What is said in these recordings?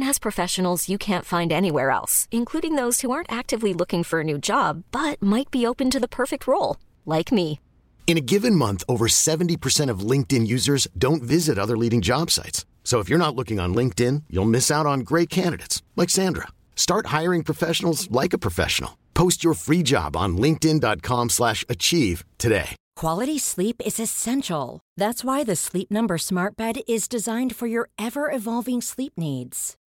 has professionals you can't find anywhere else, including those who aren't actively looking for a new job but might be open to the perfect role, like me. In a given month, over 70% of LinkedIn users don't visit other leading job sites. So if you're not looking on LinkedIn, you'll miss out on great candidates like Sandra. Start hiring professionals like a professional. Post your free job on linkedin.com/achieve today. Quality sleep is essential. That's why the Sleep Number smart bed is designed for your ever-evolving sleep needs.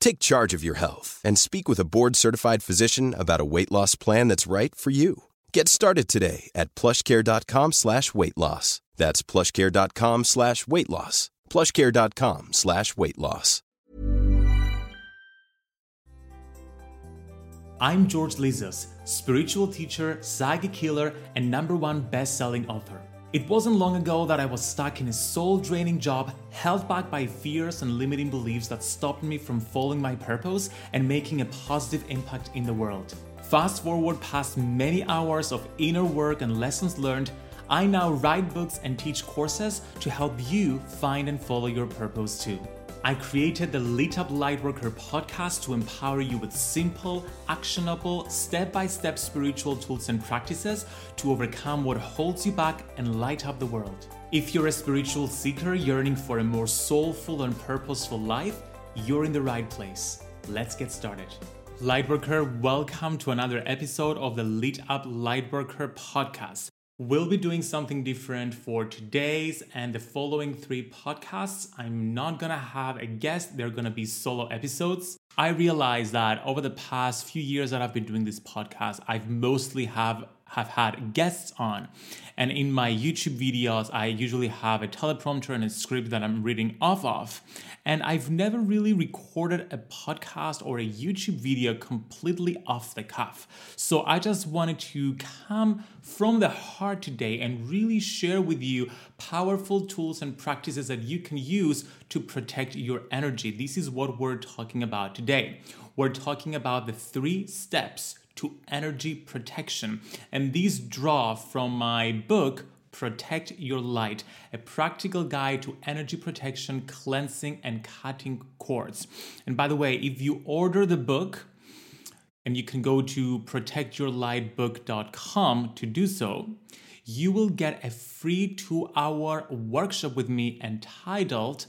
Take charge of your health and speak with a board-certified physician about a weight loss plan that's right for you. Get started today at plushcare.com slash weight loss. That's plushcare.com slash weight loss. plushcare.com slash weight loss. I'm George Lizos, spiritual teacher, psychic healer, and number one best-selling author. It wasn't long ago that I was stuck in a soul-draining job, held back by fears and limiting beliefs that stopped me from following my purpose and making a positive impact in the world. Fast forward past many hours of inner work and lessons learned, I now write books and teach courses to help you find and follow your purpose too. I created the Lit Up Lightworker podcast to empower you with simple, actionable, step by step spiritual tools and practices to overcome what holds you back and light up the world. If you're a spiritual seeker yearning for a more soulful and purposeful life, you're in the right place. Let's get started. Lightworker, welcome to another episode of the Lit Up Lightworker podcast. We'll be doing something different for today's and the following three podcasts. I'm not gonna have a guest, they're gonna be solo episodes. I realized that over the past few years that I've been doing this podcast, I've mostly have have had guests on. And in my YouTube videos, I usually have a teleprompter and a script that I'm reading off of. And I've never really recorded a podcast or a YouTube video completely off the cuff. So I just wanted to come from the heart today and really share with you powerful tools and practices that you can use to protect your energy. This is what we're talking about today. We're talking about the three steps to energy protection. And these draw from my book, Protect Your Light, a practical guide to energy protection, cleansing, and cutting cords. And by the way, if you order the book, and you can go to protectyourlightbook.com to do so, you will get a free two hour workshop with me entitled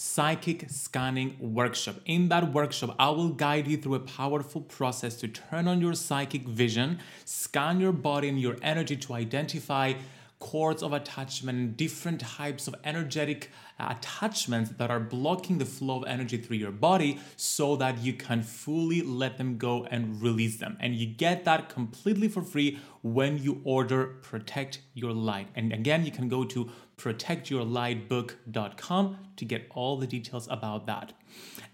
Psychic Scanning Workshop. In that workshop, I will guide you through a powerful process to turn on your psychic vision, scan your body and your energy to identify cords of attachment, different types of energetic uh, attachments that are blocking the flow of energy through your body so that you can fully let them go and release them. And you get that completely for free when you order Protect Your Light. And again, you can go to protectyourlightbook.com to get all the details about that.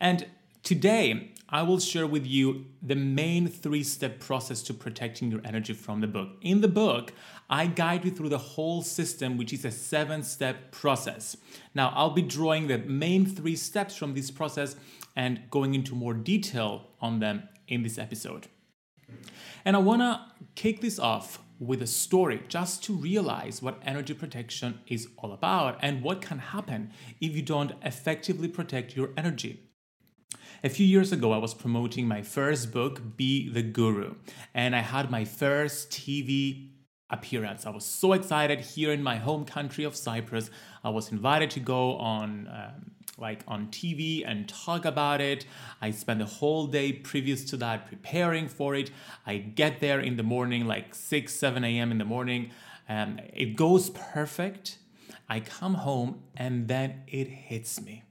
And Today, I will share with you the main three step process to protecting your energy from the book. In the book, I guide you through the whole system, which is a seven step process. Now, I'll be drawing the main three steps from this process and going into more detail on them in this episode. And I wanna kick this off with a story just to realize what energy protection is all about and what can happen if you don't effectively protect your energy. A few years ago, I was promoting my first book, Be the Guru, and I had my first TV appearance. I was so excited here in my home country of Cyprus. I was invited to go on. Um, like on TV and talk about it. I spent the whole day previous to that preparing for it. I get there in the morning, like 6, 7 a.m. in the morning. Um, it goes perfect. I come home and then it hits me.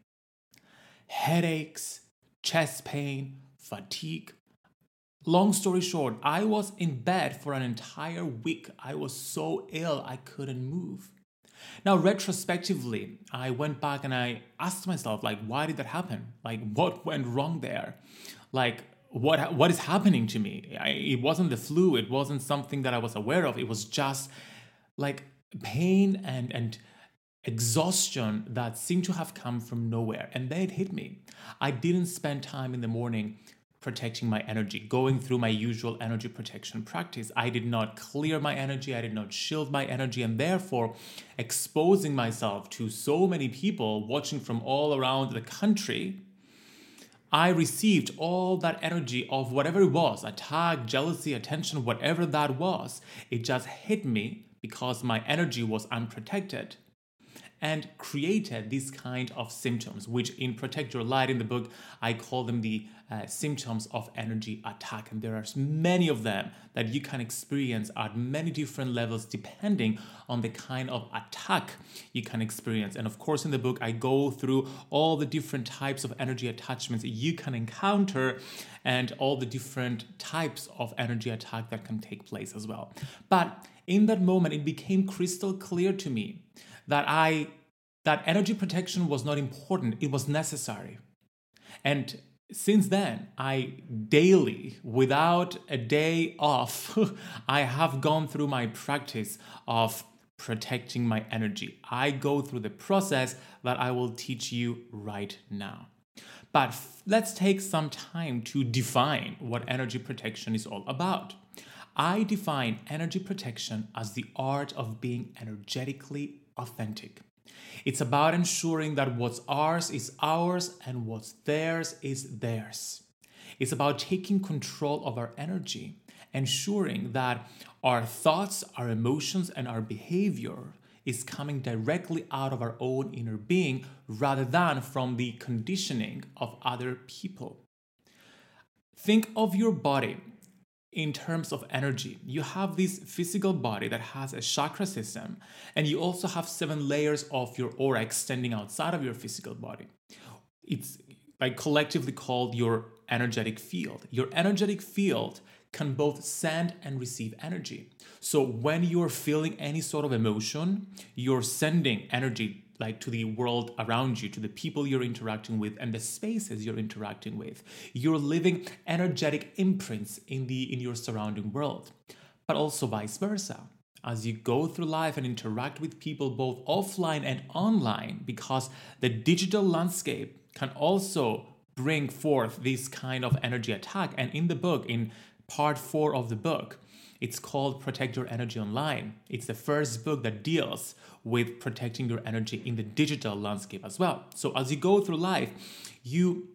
Headaches, chest pain, fatigue. Long story short, I was in bed for an entire week. I was so ill I couldn't move. Now, retrospectively, I went back and I asked myself, like, why did that happen? Like, what went wrong there? Like, what what is happening to me? I, it wasn't the flu. It wasn't something that I was aware of. It was just like pain and and exhaustion that seemed to have come from nowhere. And then it hit me. I didn't spend time in the morning protecting my energy, going through my usual energy protection practice. I did not clear my energy, I did not shield my energy, and therefore exposing myself to so many people watching from all around the country. I received all that energy of whatever it was attack, jealousy, attention, whatever that was. It just hit me because my energy was unprotected and created these kind of symptoms, which in Protect Your Light in the book, I call them the uh, symptoms of energy attack. And there are many of them that you can experience at many different levels depending on the kind of attack you can experience. And of course, in the book, I go through all the different types of energy attachments you can encounter and all the different types of energy attack that can take place as well. But in that moment, it became crystal clear to me that I that energy protection was not important, it was necessary. And since then, I daily, without a day off, I have gone through my practice of protecting my energy. I go through the process that I will teach you right now. But f- let's take some time to define what energy protection is all about. I define energy protection as the art of being energetically authentic. It's about ensuring that what's ours is ours and what's theirs is theirs. It's about taking control of our energy, ensuring that our thoughts, our emotions, and our behavior is coming directly out of our own inner being rather than from the conditioning of other people. Think of your body in terms of energy. You have this physical body that has a chakra system, and you also have seven layers of your aura extending outside of your physical body. It's like collectively called your energetic field. Your energetic field can both send and receive energy. So when you're feeling any sort of emotion, you're sending energy like to the world around you, to the people you're interacting with and the spaces you're interacting with. You're living energetic imprints in the in your surrounding world. But also vice versa. As you go through life and interact with people both offline and online, because the digital landscape can also bring forth this kind of energy attack. And in the book, in part four of the book, it's called Protect Your Energy Online. It's the first book that deals with protecting your energy in the digital landscape as well. So as you go through life, you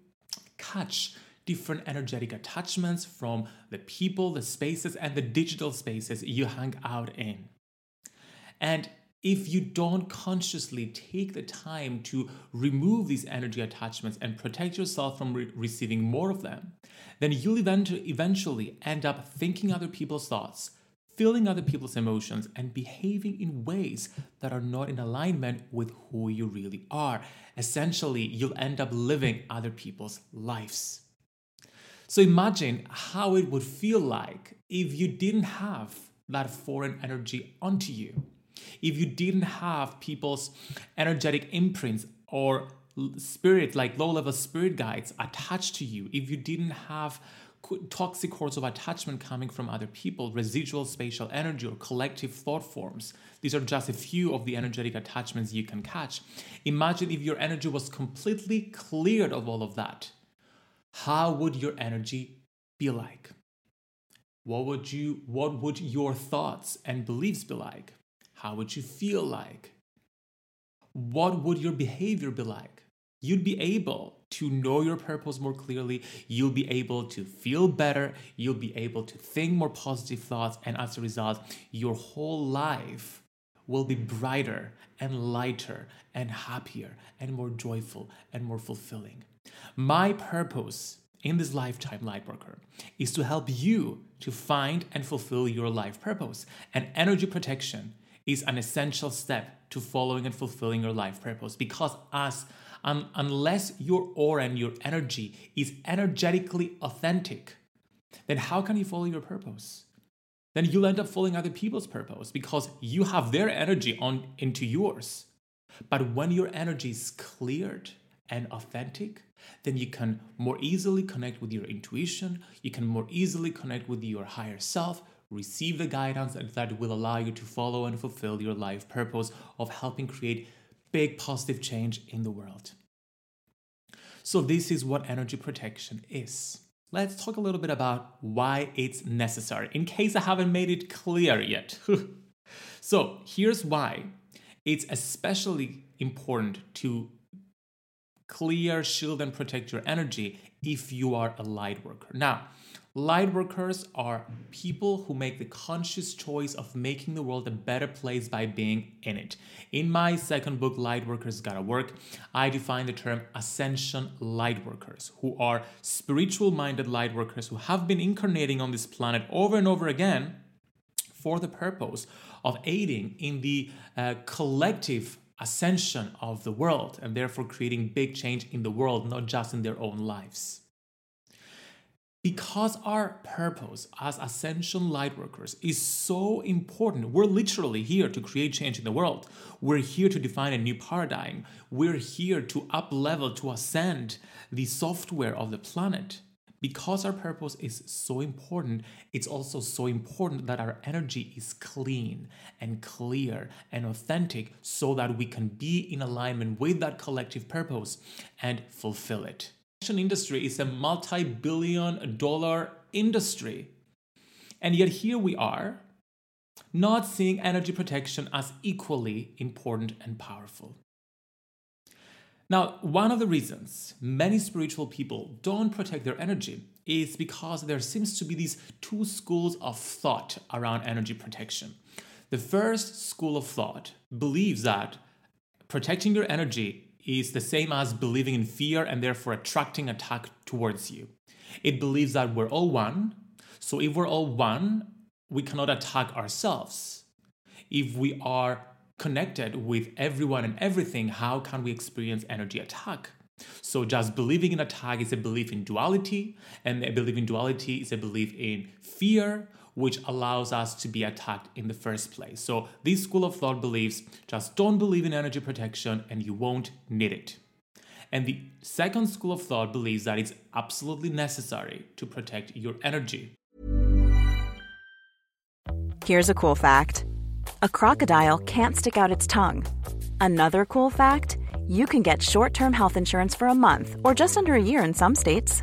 catch different energetic attachments from the people, the spaces, and the digital spaces you hang out in. And if you don't consciously take the time to remove these energy attachments and protect yourself from re- receiving more of them, then you'll eventually end up thinking other people's thoughts, feeling other people's emotions, and behaving in ways that are not in alignment with who you really are. Essentially, you'll end up living other people's lives. So imagine how it would feel like if you didn't have that foreign energy onto you if you didn't have people's energetic imprints or spirit, like low level spirit guides attached to you, if you didn't have toxic cords of attachment coming from other people, residual spatial energy, or collective thought forms. These are just a few of the energetic attachments you can catch. Imagine if your energy was completely cleared of all of that. How would your energy be like? What would you what would your thoughts and beliefs be like? How would you feel like? What would your behavior be like? You'd be able to know your purpose more clearly. You'll be able to feel better. You'll be able to think more positive thoughts. And as a result, your whole life will be brighter and lighter and happier and more joyful and more fulfilling. My purpose in this lifetime, Lightworker, is to help you to find and fulfill your life purpose. And energy protection is an essential step to following and fulfilling your life purpose. Because as um, unless your aura and your energy is energetically authentic then how can you follow your purpose? Then you'll end up following other people's purpose because you have their energy on into yours. But when your energy is cleared and authentic then you can more easily connect with your intuition you can more easily connect with your higher self receive the guidance that will allow you to follow and fulfill your life purpose of helping create big positive change in the world. So, this is what energy protection is. Let's talk a little bit about why it's necessary, in case I haven't made it clear yet. so, here's why it's especially important to clear, shield, and protect your energy if you are a light worker. Now, Light workers are people who make the conscious choice of making the world a better place by being in it. In my second book, Light Workers Gotta Work, I define the term ascension light workers, who are spiritual minded light workers who have been incarnating on this planet over and over again for the purpose of aiding in the uh, collective ascension of the world and therefore creating big change in the world, not just in their own lives. Because our purpose as ascension lightworkers is so important, we're literally here to create change in the world. We're here to define a new paradigm. We're here to up level, to ascend the software of the planet. Because our purpose is so important, it's also so important that our energy is clean and clear and authentic so that we can be in alignment with that collective purpose and fulfill it industry is a multi-billion dollar industry. And yet here we are, not seeing energy protection as equally important and powerful. Now, one of the reasons many spiritual people don't protect their energy is because there seems to be these two schools of thought around energy protection. The first school of thought believes that protecting your energy is the same as believing in fear and therefore attracting attack towards you. It believes that we're all one. So if we're all one, we cannot attack ourselves. If we are connected with everyone and everything, how can we experience energy attack? So just believing in attack is a belief in duality, and a belief in duality is a belief in fear, which allows us to be attacked in the first place. So, this school of thought believes just don't believe in energy protection and you won't need it. And the second school of thought believes that it's absolutely necessary to protect your energy. Here's a cool fact a crocodile can't stick out its tongue. Another cool fact you can get short term health insurance for a month or just under a year in some states.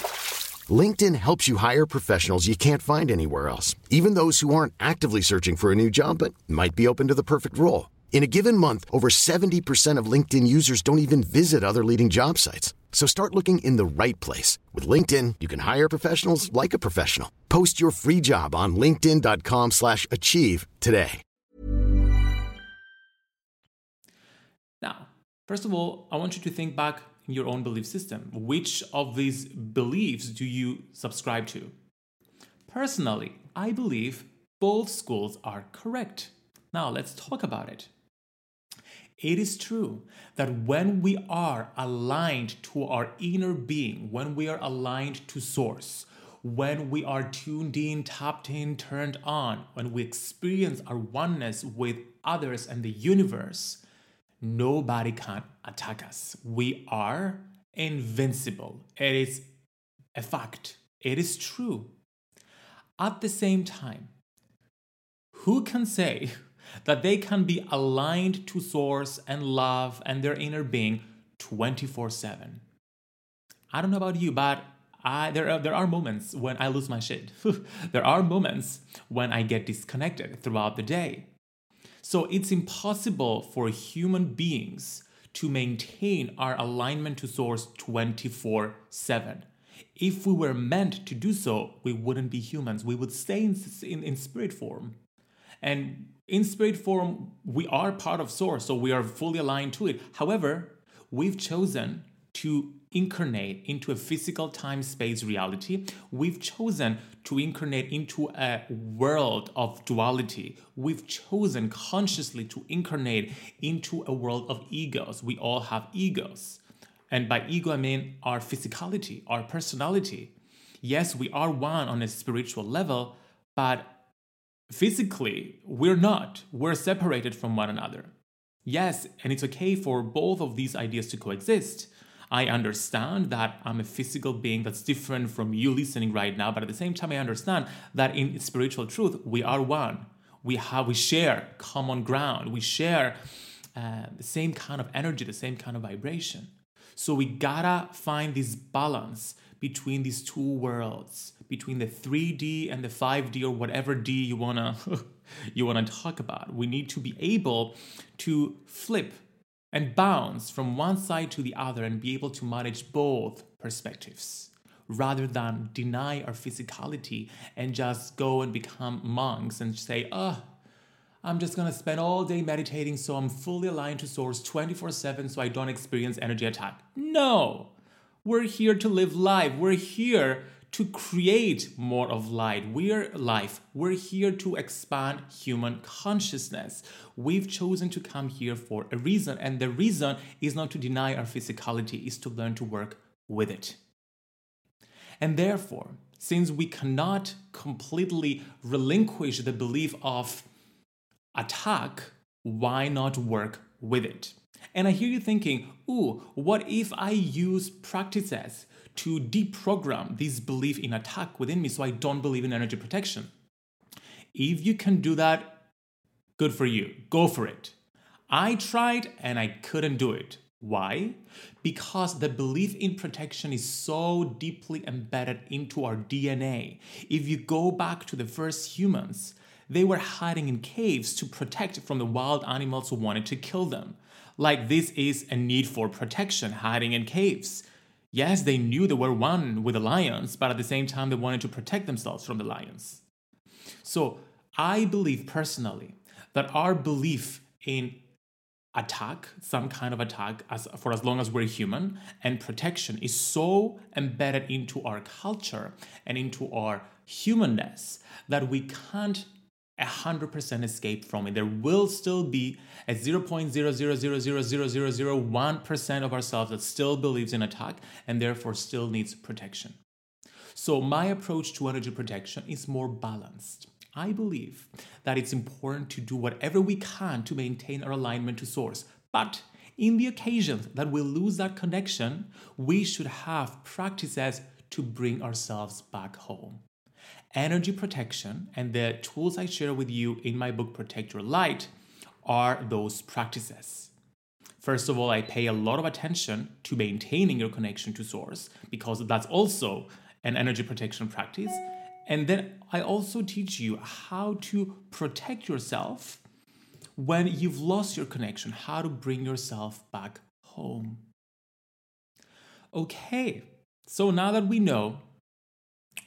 LinkedIn helps you hire professionals you can't find anywhere else, even those who aren't actively searching for a new job but might be open to the perfect role. In a given month, over 70% of LinkedIn users don't even visit other leading job sites. So start looking in the right place. With LinkedIn, you can hire professionals like a professional. Post your free job on linkedin.com slash achieve today. Now, first of all, I want you to think back your own belief system. Which of these beliefs do you subscribe to? Personally, I believe both schools are correct. Now, let's talk about it. It is true that when we are aligned to our inner being, when we are aligned to Source, when we are tuned in, tapped in, turned on, when we experience our oneness with others and the universe, nobody can attack us. We are invincible. It is a fact, it is true. At the same time, who can say that they can be aligned to source and love and their inner being 24 7. I don't know about you, but I, there, are, there are moments when I lose my shit. there are moments when I get disconnected throughout the day. So it's impossible for human beings to maintain our alignment to source 24 7. If we were meant to do so, we wouldn't be humans. We would stay in, in, in spirit form. And in spirit form, we are part of Source, so we are fully aligned to it. However, we've chosen to incarnate into a physical time space reality. We've chosen to incarnate into a world of duality. We've chosen consciously to incarnate into a world of egos. We all have egos. And by ego, I mean our physicality, our personality. Yes, we are one on a spiritual level, but Physically, we're not. We're separated from one another. Yes, and it's okay for both of these ideas to coexist. I understand that I'm a physical being that's different from you listening right now, but at the same time, I understand that in spiritual truth, we are one. We have, we share common ground. We share uh, the same kind of energy, the same kind of vibration. So we gotta find this balance between these two worlds, between the 3D and the 5D or whatever D you wanna you wanna talk about. We need to be able to flip and bounce from one side to the other and be able to manage both perspectives rather than deny our physicality and just go and become monks and say, oh, I'm just gonna spend all day meditating so I'm fully aligned to source 24 7 so I don't experience energy attack. No! We're here to live life. We're here to create more of light. We're life. We're here to expand human consciousness. We've chosen to come here for a reason, and the reason is not to deny our physicality, is to learn to work with it. And therefore, since we cannot completely relinquish the belief of attack, why not work with it? And I hear you thinking, ooh, what if I use practices to deprogram this belief in attack within me so I don't believe in energy protection? If you can do that, good for you. Go for it. I tried and I couldn't do it. Why? Because the belief in protection is so deeply embedded into our DNA. If you go back to the first humans, they were hiding in caves to protect from the wild animals who wanted to kill them. Like this is a need for protection, hiding in caves. Yes, they knew they were one with the lions, but at the same time, they wanted to protect themselves from the lions. So I believe personally that our belief in attack, some kind of attack, as, for as long as we're human, and protection is so embedded into our culture and into our humanness that we can't 100% escape from it. There will still be a 0.0000001% of ourselves that still believes in attack and therefore still needs protection. So, my approach to energy protection is more balanced. I believe that it's important to do whatever we can to maintain our alignment to source, But in the occasions that we lose that connection, we should have practices to bring ourselves back home. Energy protection and the tools I share with you in my book, Protect Your Light, are those practices. First of all, I pay a lot of attention to maintaining your connection to Source because that's also an energy protection practice. And then I also teach you how to protect yourself when you've lost your connection, how to bring yourself back home. Okay, so now that we know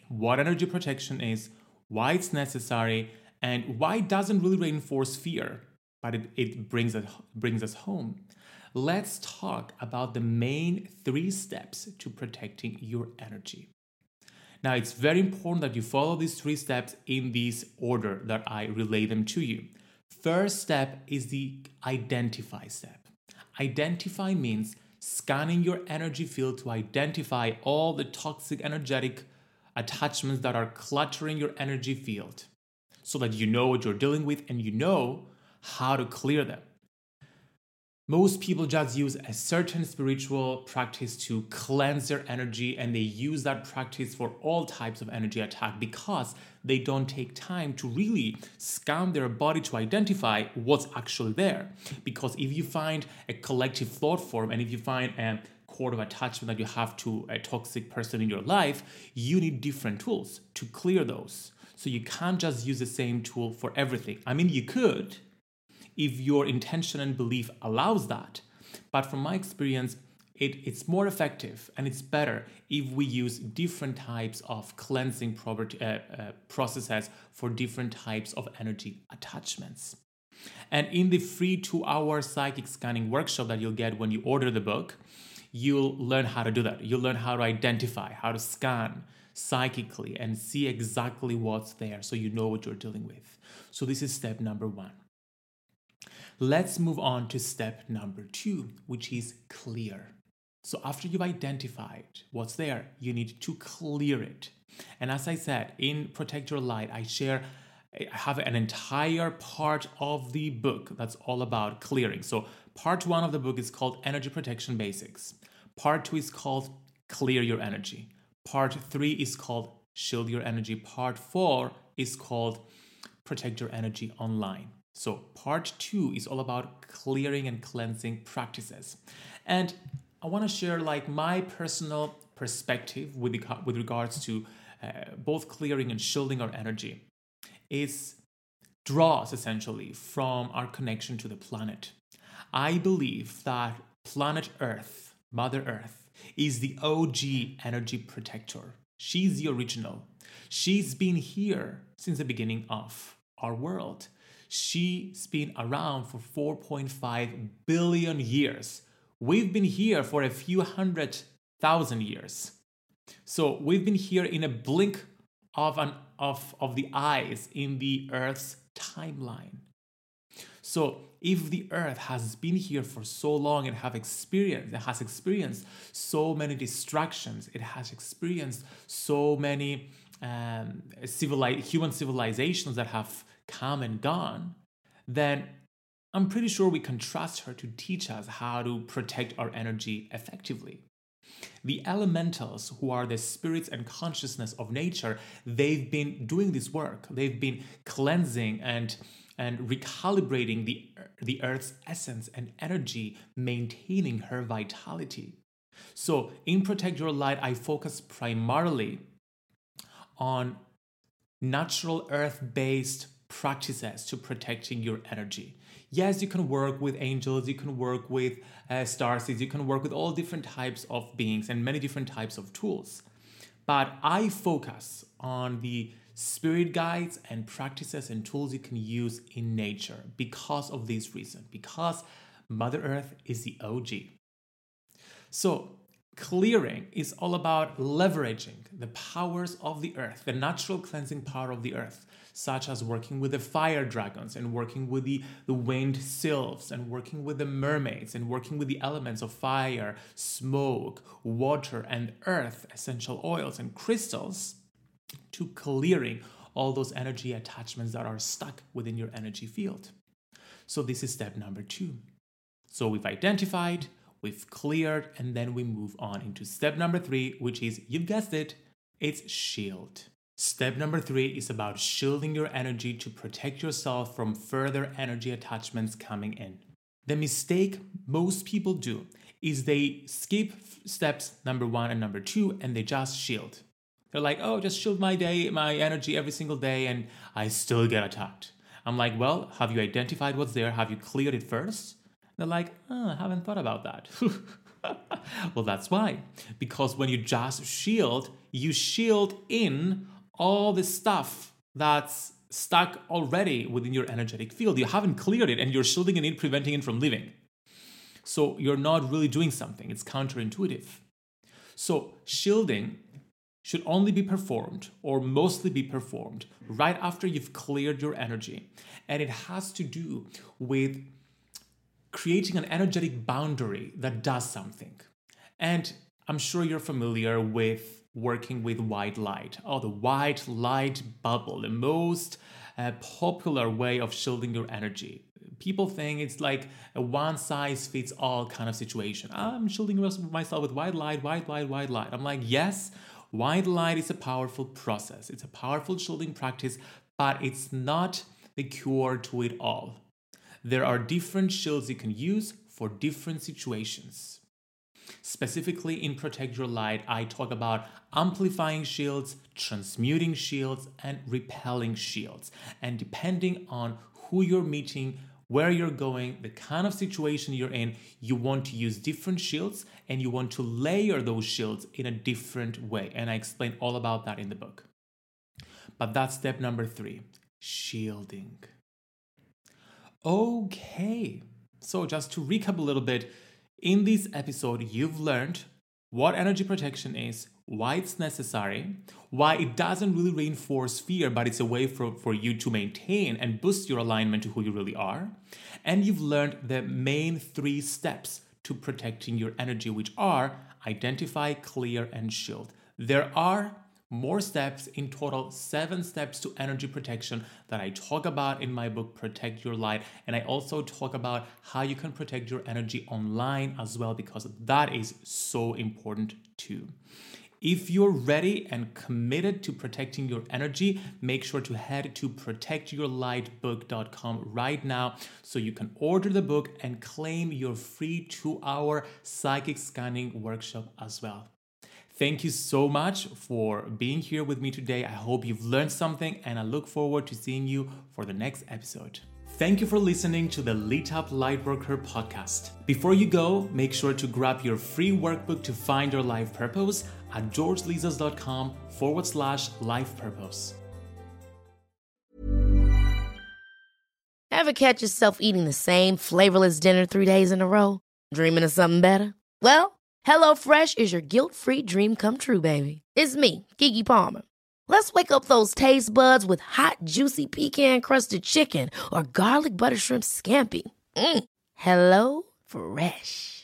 what energy protection is, why it's necessary, and why it doesn't really reinforce fear, but it, it brings, it, brings us home, let's talk about the main three steps to protecting your energy. Now, it's very important that you follow these three steps in this order that I relay them to you. First step is the identify step. Identify means scanning your energy field to identify all the toxic energetic attachments that are cluttering your energy field so that you know what you're dealing with and you know how to clear them. Most people just use a certain spiritual practice to cleanse their energy, and they use that practice for all types of energy attack because they don't take time to really scan their body to identify what's actually there. Because if you find a collective thought form and if you find a cord of attachment that you have to a toxic person in your life, you need different tools to clear those. So you can't just use the same tool for everything. I mean, you could if your intention and belief allows that. But from my experience, it, it's more effective and it's better if we use different types of cleansing property, uh, uh, processes for different types of energy attachments. And in the free two hour psychic scanning workshop that you'll get when you order the book, you'll learn how to do that. You'll learn how to identify, how to scan psychically and see exactly what's there so you know what you're dealing with. So, this is step number one. Let's move on to step number two, which is clear. So, after you've identified what's there, you need to clear it. And as I said, in Protect Your Light, I share I have an entire part of the book that's all about clearing. So, part one of the book is called Energy Protection Basics. Part two is called Clear Your Energy. Part three is called Shield Your Energy. Part four is called Protect Your Energy Online. So, part two is all about clearing and cleansing practices. And I want to share like my personal perspective with, with regards to uh, both clearing and shielding our energy. Is draws essentially from our connection to the planet. I believe that planet Earth, Mother Earth, is the OG energy protector. She's the original. She's been here since the beginning of our world. She's been around for 4.5 billion years. We've been here for a few hundred thousand years. So we've been here in a blink of, an, of, of the eyes in the Earth's timeline. So if the Earth has been here for so long and have experienced, it has experienced so many distractions, it has experienced so many um, human civilizations that have come and gone, then I'm pretty sure we can trust her to teach us how to protect our energy effectively. The elementals, who are the spirits and consciousness of nature, they've been doing this work. They've been cleansing and, and recalibrating the, the earth's essence and energy, maintaining her vitality. So, in Protect Your Light, I focus primarily on natural earth based practices to protecting your energy. Yes, you can work with angels, you can work with uh, stars, you can work with all different types of beings and many different types of tools. But I focus on the spirit guides and practices and tools you can use in nature because of this reason, because Mother Earth is the OG. So, clearing is all about leveraging the powers of the earth, the natural cleansing power of the earth, such as working with the fire dragons and working with the, the wind sylphs and working with the mermaids and working with the elements of fire, smoke, water, and earth, essential oils and crystals, to clearing all those energy attachments that are stuck within your energy field. So, this is step number two. So we've identified, we've cleared, and then we move on into step number three, which is, you've guessed it, it's shield. Step number three is about shielding your energy to protect yourself from further energy attachments coming in. The mistake most people do is they skip steps number one and number two and they just shield. They're like, oh, just shield my day, my energy every single day, and I still get attacked. I'm like, well, have you identified what's there? Have you cleared it first? They're like, oh, I haven't thought about that. well, that's why. Because when you just shield, you shield in all the stuff that's stuck already within your energetic field. You haven't cleared it and you're shielding it in, preventing it from leaving. So you're not really doing something, it's counterintuitive. So shielding should only be performed or mostly be performed right after you've cleared your energy. And it has to do with creating an energetic boundary that does something. And I'm sure you're familiar with working with white light. Oh, the white light bubble, the most uh, popular way of shielding your energy. People think it's like a one size fits all kind of situation. I'm shielding myself with white light, white light, white light. I'm like, yes, white light is a powerful process. It's a powerful shielding practice, but it's not the cure to it all. There are different shields you can use for different situations. Specifically in Protect Your Light, I talk about amplifying shields, transmuting shields, and repelling shields. And depending on who you're meeting, where you're going, the kind of situation you're in, you want to use different shields and you want to layer those shields in a different way. And I explain all about that in the book. But that's step number three shielding. Okay, so just to recap a little bit, in this episode, you've learned what energy protection is, why it's necessary, why it doesn't really reinforce fear, but it's a way for, for you to maintain and boost your alignment to who you really are. And you've learned the main three steps to protecting your energy, which are identify, clear, and shield. There are more steps, in total, seven steps to energy protection that I talk about in my book, Protect Your Light. And I also talk about how you can protect your energy online as well, because that is so important too. If you're ready and committed to protecting your energy, make sure to head to protectyourlightbook.com right now so you can order the book and claim your free two hour psychic scanning workshop as well. Thank you so much for being here with me today. I hope you've learned something and I look forward to seeing you for the next episode. Thank you for listening to the Lit Up Lightworker podcast. Before you go, make sure to grab your free workbook to find your life purpose at georgelizos.com forward slash life purpose. Ever catch yourself eating the same flavorless dinner three days in a row? Dreaming of something better? Well, HelloFresh is your guilt free dream come true, baby. It's me, Keke Palmer. Let's wake up those taste buds with hot, juicy pecan crusted chicken or garlic butter shrimp scampi. Mm. Hello Fresh.